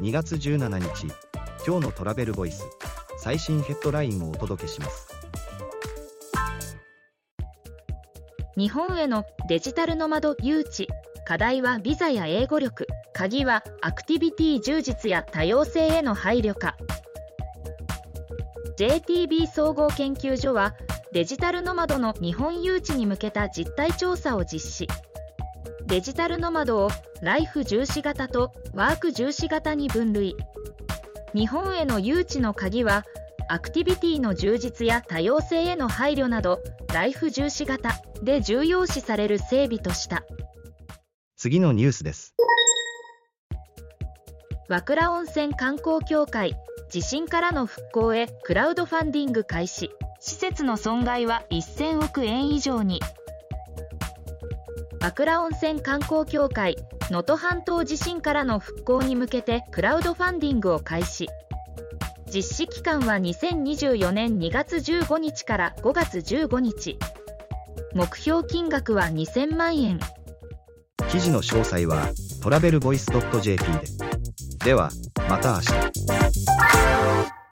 2月17日今日のトラベルボイス最新ヘッドラインをお届けします。日本へのデジタルノマド誘致課題はビザや英語力鍵はアクティビティ充実や多様性への配慮か。JTB 総合研究所はデジタルノマドの日本誘致に向けた実態調査を実施。デジタルノマドをライフ重視型とワーク重視型に分類。日本への誘致の鍵はアクティビティの充実や多様性への配慮などライフ重視型で重要視される整備とした。次のニュースです。和倉温泉観光協会地震からの復興へクラウドファンディング開始。施設の損害は1000億円以上に和倉温泉観光協会能登半島地震からの復興に向けてクラウドファンディングを開始。実施期間は2024年2月15日から5月15日。目標金額は2000万円。記事の詳細はトラベルボイス .jp で。ではまた明日。